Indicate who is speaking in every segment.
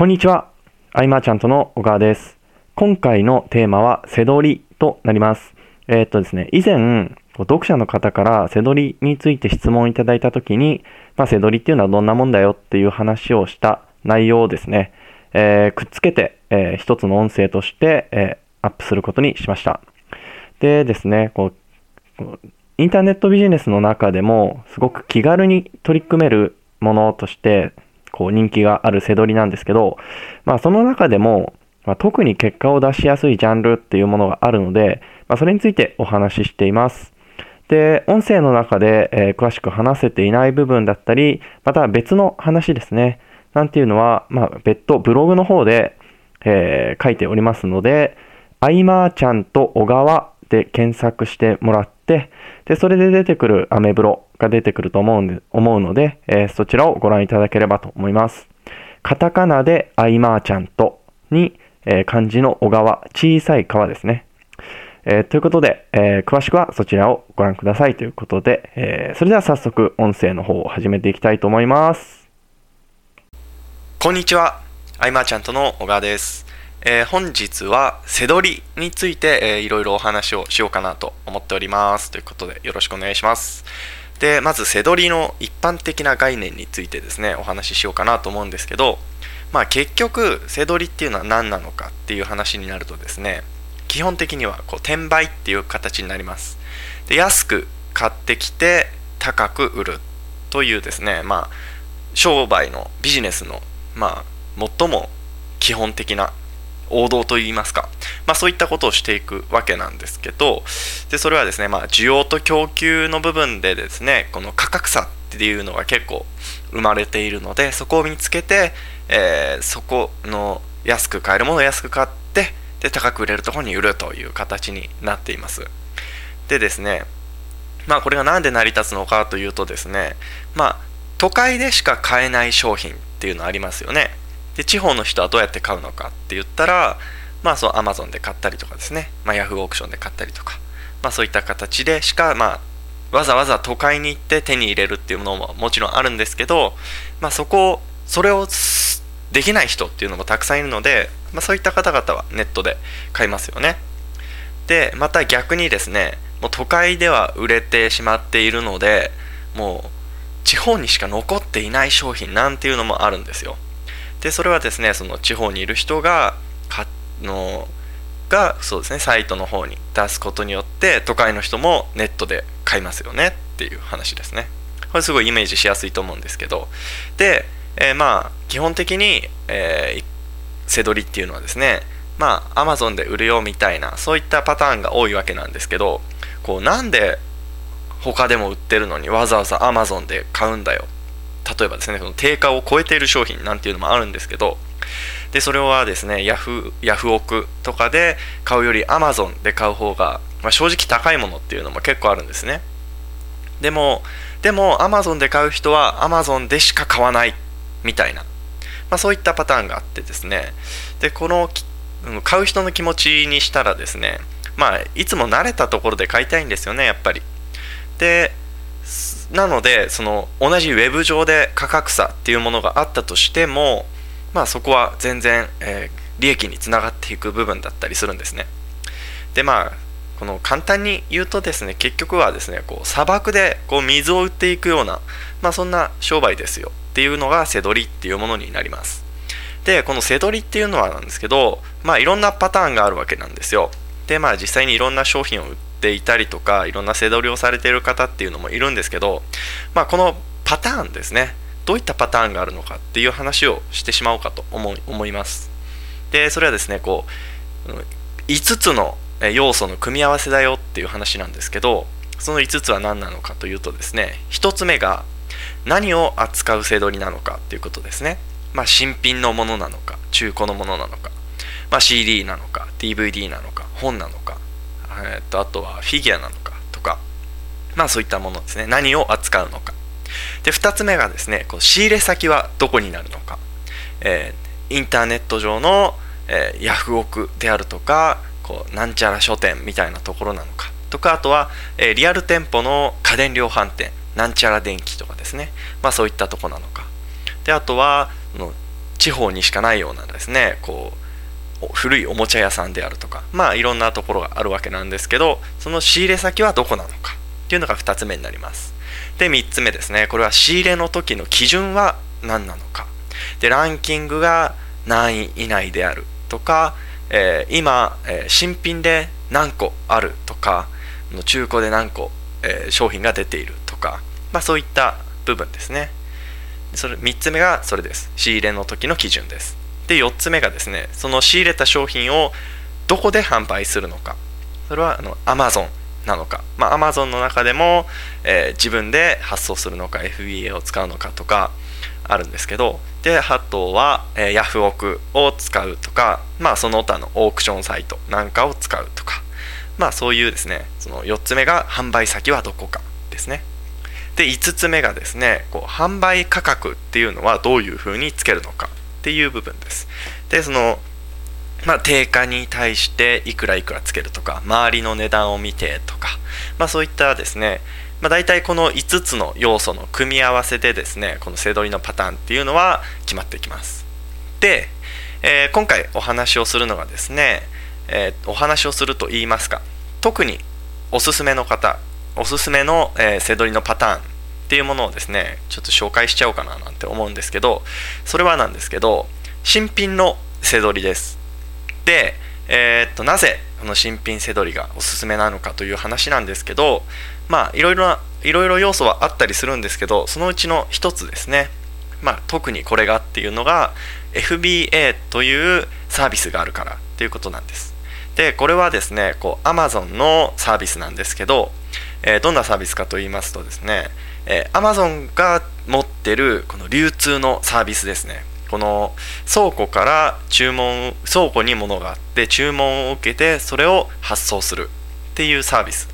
Speaker 1: こんにちは。アイマーちゃんとの小川です。今回のテーマは、せどりとなります。えーっとですね、以前、読者の方からせどりについて質問いただいたときに、まあ、せどりっていうのはどんなもんだよっていう話をした内容をですね、えーくっつけて、えー一つの音声として、えーアップすることにしました。でですね、こうインターネットビジネスの中でも、すごく気軽に取り組めるものとして、こう人気があるせどりなんですけど、まあその中でも、まあ、特に結果を出しやすいジャンルっていうものがあるので、まあ、それについてお話ししています。で、音声の中で、えー詳しく話せていない部分だったり、また別の話ですね。なんていうのは、まあ別途ブログの方で、えー書いておりますので、アイマーちゃんと小川で検索してもらって、で、それで出てくるアメブロが出てくると思うんで、思うので、えーそちらをご覧いただければと思います。カタカナでアイマーちゃんとに、えー漢字の小川、小さい川ですね。えーということで、えー詳しくはそちらをご覧くださいということで、えーそれでは早速音声の方を始めていきたいと思います。
Speaker 2: こんにちは。アイマーちゃんとの小川です。えー本日は、せどりについて、えーいろいろお話をしようかなと思っております。ということで、よろしくお願いします。で、まず、せどりの一般的な概念についてですね、お話ししようかなと思うんですけど、まあ結局、せどりっていうのは何なのかっていう話になるとですね、基本的にはこう転売っていう形になります。で安く買ってきて高く売るというですね、まあ、商売のビジネスの、まあ、最も基本的な王道といいますか、まあ、そういったことをしていくわけなんですけどでそれはですね、まあ、需要と供給の部分でですねこの価格差っていうのが結構生まれているのでそこを見つけて、えーそこの安く買えるものを安く買ってで高く売れるところに売るという形になっています。でですねまあこれが何で成り立つのかというとですねまあ都会でしか買えない商品っていうのありますよね。で地方の人はどうやって買うのかって言ったらまあそう Amazon で買ったりとかですね、まあ、Yahoo オークションで買ったりとか。まあそういった形でしかまあわざわざ都会に行って手に入れるっていうものももちろんあるんですけど、まあ、そこそれをできない人っていうのもたくさんいるので、まあ、そういった方々はネットで買いますよね。でまた逆にですねもう都会では売れてしまっているのでもう地方にしか残っていない商品なんていうのもあるんですよ。でそれはですねその地方にいる人がかのがそうですねサイトの方に出すことによって都会の人もネットで買いますよねっていう話ですね。これすごいイメージしやすいと思うんですけど。で、えーまあ基本的に、えーせどりっていうのはですねまあ Amazon で売るよみたいなそういったパターンが多いわけなんですけどこうなんで他でも売ってるのにわざわざ Amazon で買うんだよ例えばですねその定価を超えている商品なんていうのもあるんですけどでそれはですねヤフヤフオクとかで買うより Amazon で買う方が、まあ、正直高いものっていうのも結構あるんですね。でもでも Amazon で買う人は Amazon でしか買わないみたいな、まあ、そういったパターンがあってですね。でこの買う人の気持ちにしたらですねまあいつも慣れたところで買いたいんですよねやっぱり。でなのでその同じウェブ上で価格差っていうものがあったとしてもまあそこは全然、えー利益につながっていく部分だったりするんですね。でまあこの簡単に言うとですね結局はですねこう砂漠でこう水を売っていくようなまあそんな商売ですよっていうのがせどりっていうものになります。でこのせどりっていうのはなんですけどまあいろんなパターンがあるわけなんですよ。でまあ実際にいろんな商品を売ってていたりとかいろんなせどりをされている方っていうのもいるんですけどまあこのパターンですね。どういったパターンがあるのかっていう話をしてしまおうかと思い思います。でそれはですねこう5つの要素の組み合わせだよっていう話なんですけどその5つは何なのかというとですね1つ目が何を扱うせどりなのかっていうことですね。まあ新品のものなのか中古のものなのか、まあ、CD なのか DVD なのか本なのか、えーとあとはフィギュアなのかとかまあそういったものですね。何を扱うのか。で2つ目がですねこう仕入れ先はどこになるのか、えーインターネット上の、えーヤフオクであるとかこうなんちゃら書店みたいなところなのか。とかあとは、えーリアル店舗の家電量販店なんちゃら電気とかですね。まあそういったとこなのか。であとは地方にしかないようなですねこう古いおもちゃ屋さんであるとかまあいろんなところがあるわけなんですけどその仕入れ先はどこなのかっていうのが2つ目になります。で3つ目ですね。これは仕入れの時の基準は何なのか。でランキングが何位以内であるとか、えー、今、えー、新品で何個あるとか中古で何個、えー、商品が出ているとか、まあ、そういった部分ですね。それ3つ目がそれです。仕入れの時の基準です。で4つ目がですねその仕入れた商品をどこで販売するのか。それはあの Amazon なのか、まあ、Amazon の中でも、えー、自分で発送するのか FBA を使うのかとかあるんですけど。であとは、えー、ヤフオクを使うとか、まあ、その他のオークションサイトなんかを使うとか。まあそういうですねその4つ目が販売先はどこかですね。で5つ目がですねこう販売価格っていうのはどういうふうにつけるのか。っていう部分です。でそのまあ、定価に対していくらいくらつけるとか周りの値段を見てとか、まあ、そういったですね、まあ、大体この5つの要素の組み合わせでですねこのせどりのパターンっていうのは決まってきます。で、えー、今回お話をするのがですね、えー、お話をすると言いますか特におすすめの方おすすめの、えー、せどりのパターンっていうものをですねちょっと紹介しちゃおうかななんて思うんですけどそれはなんですけど新品のせどりです。で、えー、っとなぜこの新品せどりがおすすめなのかという話なんですけどまあいろいろないろいろ要素はあったりするんですけどそのうちの一つですね。まあ特にこれがっていうのが FBA というサービスがあるからということなんです。でこれはですねこう Amazon のサービスなんですけど、えー、どんなサービスかと言いますとですね、えー、Amazon が持ってるこの流通のサービスですね。この倉庫から注文倉庫に物があって注文を受けてそれを発送するっていうサービス。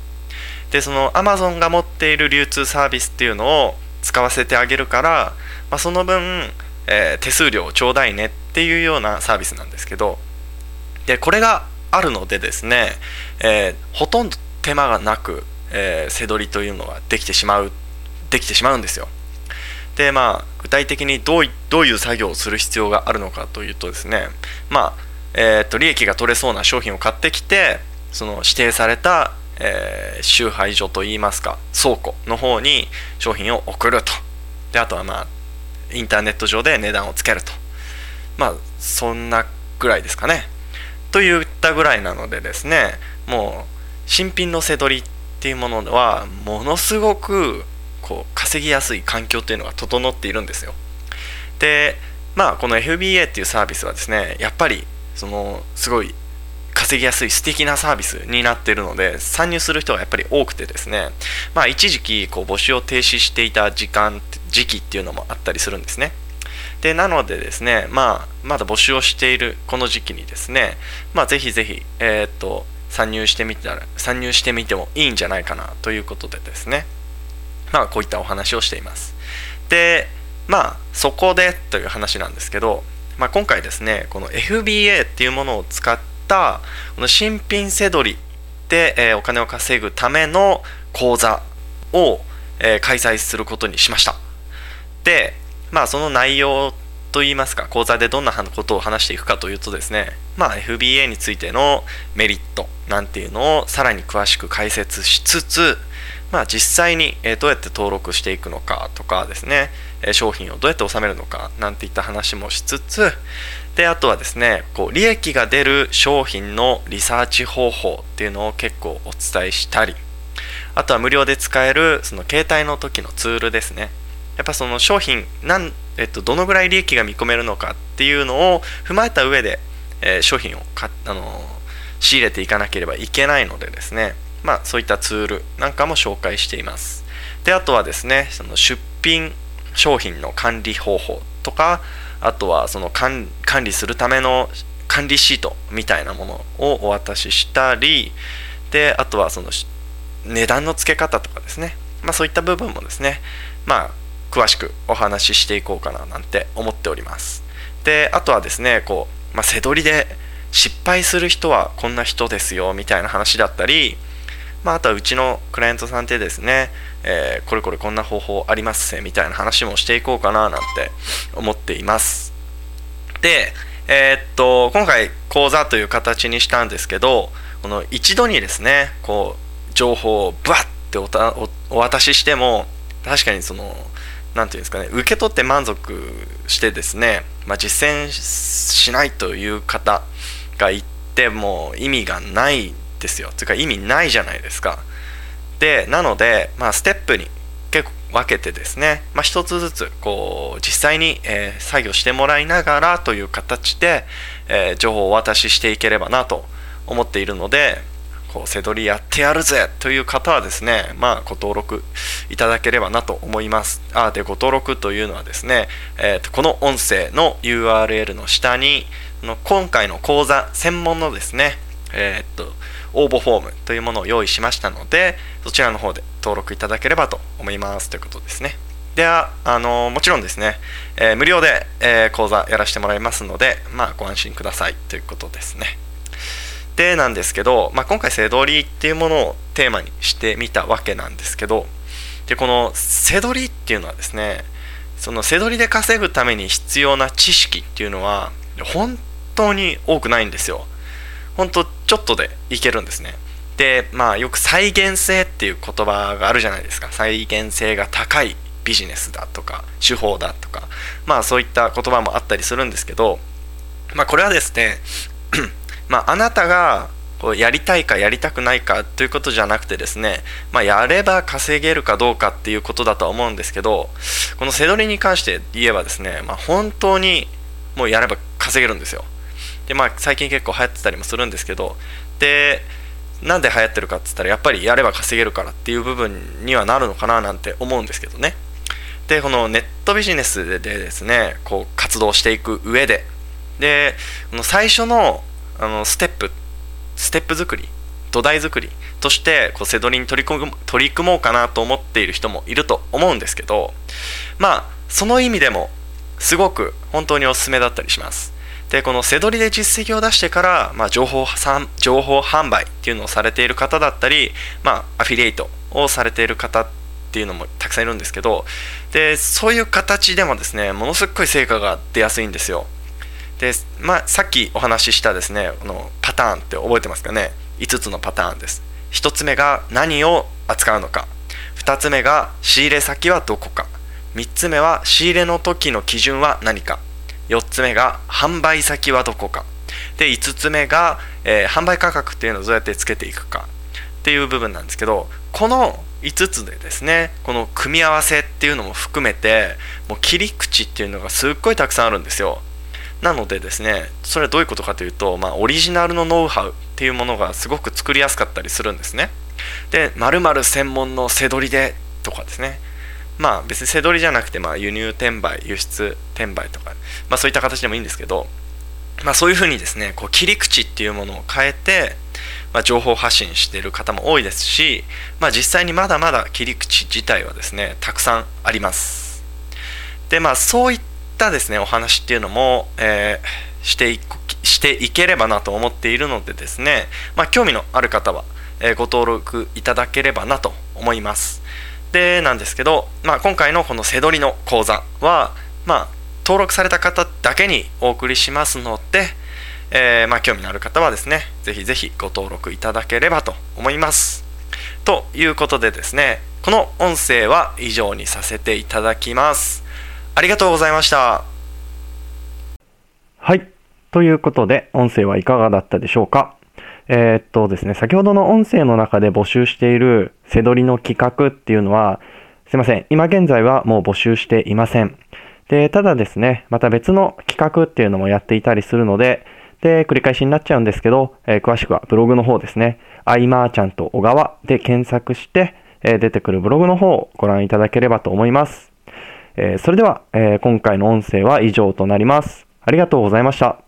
Speaker 2: でその Amazon が持っている流通サービスっていうのを使わせてあげるから、まあ、その分、えー、手数料をちょうだいねっていうようなサービスなんですけどでこれがあるのでですね、えー、ほとんど手間がなく、えー、背取りというのができてしまうっできてしまうんですよ。でまあ具体的にどうどういう作業をする必要があるのかというとですねまあえーと、利益が取れそうな商品を買ってきてその指定された、えー、集配所といいますか倉庫の方に商品を送ると。であとはまあインターネット上で値段をつけると。まあそんなぐらいですかね。といったぐらいなのでですねもう新品のせどりっていうものはものすごくこう稼ぎやすい環境っていうのが整っているんですよ。でまあこの FBA っていうサービスはですねやっぱりそのすごい稼ぎやすい素敵なサービスになっているので参入する人がやっぱり多くてですねまあ一時期こう募集を停止していた時間時期っていうのもあったりするんですね。でなのでですねまあまだ募集をしているこの時期にですねまあぜひぜひえー、っと参入してみたら参入してみてもいいんじゃないかなということでですね。まあ、こういったお話をしています。で、まあ、そこでという話なんですけど、まあ、今回ですね、この FBA っていうものを使った、この新品せどりで、え、お金を稼ぐための講座を、え、開催することにしました。で、まあ、その内容といいますか、講座でどんなことを話していくかというとですね、まあ、FBA についてのメリットなんていうのをさらに詳しく解説しつつ、まあ、実際にどうやって登録していくのかとかですね。商品をどうやって納めるのかなんていった話もしつつであとはですねこう利益が出る商品のリサーチ方法っていうのを結構お伝えしたりあとは無料で使えるその携帯の時のツールですね。やっぱその商品なん、えっと、どのぐらい利益が見込めるのかっていうのを踏まえた上で、えー、商品をかあの仕入れていかなければいけないのでですね。まあ、そういったツールなんかも紹介しています。で、あとはですね、その出品商品の管理方法とか、あとはその管理するための管理シートみたいなものをお渡ししたり、で、あとはその値段の付け方とかですね、まあ、そういった部分もですね、まあ、詳しくお話ししていこうかななんて思っております。で、あとはですね、こう、まあ、背取りで失敗する人はこんな人ですよみたいな話だったり、まあ、あとはうちのクライアントさんでですね、えー、これこれこんな方法ありますみたいな話もしていこうかななんて思っています。で、えーっと、今回講座という形にしたんですけど、この一度にですね、こう、情報をブワッておたお渡ししても、確かにその、なんていうんですかね、受け取って満足してですね、まあ、実践しないという方がいても意味がないですよ。というか意味ないじゃないですか。で、なので、まあ、ステップに結構分けてですね、まあ、一つずつこう実際に、えー作業してもらいながらという形で、えー情報をお渡ししていければなと思っているのでこう背取りやってやるぜという方はですねまあご登録いただければなと思いますあでご登録というのはですね、えーとこの音声の URL の下にの今回の講座専門のですねえーっと応募フォームというものを用意しましたのでそちらの方で登録いただければと思います。ということですね。ではあのもちろんですね、えー無料で、えー講座やらせてもらいますので、まあ、ご安心ください。ということですね。でなんですけど、まあ、今回背取りっていうものをテーマにしてみたわけなんですけどでこの背取りっていうのはですねその背取りで稼ぐために必要な知識っていうのは本当に多くないんですよ。本当ちょっとでいけるんですね。でまあよく再現性っていう言葉があるじゃないですか。再現性が高いビジネスだとか手法だとか。まあそういった言葉もあったりするんですけどまあこれはですね まああなたがこうやりたいかやりたくないかということじゃなくてですね、まあ、やれば稼げるかどうかっていうことだとは思うんですけどこの背取りに関して言えばですね、まあ、本当にもうやれば稼げるんですよ。でまあ最近結構流行ってたりもするんですけどでなんで流行ってるかって言ったらやっぱりやれば稼げるからっていう部分にはなるのかななんて思うんですけどね。でこのネットビジネスでですねこう活動していく上ででこの最初のあのステップステップ作り土台作りとしてこう背取りに取り組む取り組もうかなと思っている人もいると思うんですけどまあその意味でもすごく本当におすすめだったりします。でこの背取りで実績を出してから、まあ、情報情報販売っていうのをされている方だったり、まあ、アフィリエイトをされている方っていうのもたくさんいるんですけどでそういう形でもですねものすごい成果が出やすいんですよ。で、まあ、さっきお話ししたですねこのパターンって覚えてますかね？5つのパターンです。1つ目が何を扱うのか。2つ目が仕入れ先はどこか。3つ目は仕入れの時の基準は何か。4つ目が販売先はどこか。で5つ目が、えー販売価格っていうのをどうやってつけていくか。っていう部分なんですけどこの5つでですねこの組み合わせっていうのも含めてもう切り口っていうのがすっごいたくさんあるんですよ。なのでですねそれはどういうことかというと、まあ、オリジナルのノウハウっていうものがすごく作りやすかったりするんですね。で〇〇専門の背取りでとかですね。まあ別に背取りじゃなくて、まあ、輸入転売輸出転売とか、まあ、そういった形でもいいんですけど、まあ、そういうふうにですねこう切り口っていうものを変えて、まあ、情報発信している方も多いですし、まあ、実際にまだまだ切り口自体はですねたくさんあります。でまあそういったですねお話っていうのも、えーしていくしていければなと思っているのでですね、まあ、興味のある方は、えーご登録いただければなと思います。でなんですけど、まあ、今回のこの背取りの講座は、まあ、登録された方だけにお送りしますので、えーまあ、興味のある方はですねぜひぜひご登録いただければと思います。ということでですねこの音声は以上にさせていただきます。ありがとうございました。
Speaker 1: はい。ということで、音声はいかがだったでしょうか？えーっとですね、先ほどの音声の中で募集している背取りの企画っていうのは、すいません、今現在はもう募集していません。で、ただですね、また別の企画っていうのもやっていたりするので、で、繰り返しになっちゃうんですけど、えー詳しくはブログの方ですね、アイマーちゃんと小川で検索して、えー出てくるブログの方をご覧いただければと思います。えーそれでは、えー今回の音声は以上となります。ありがとうございました。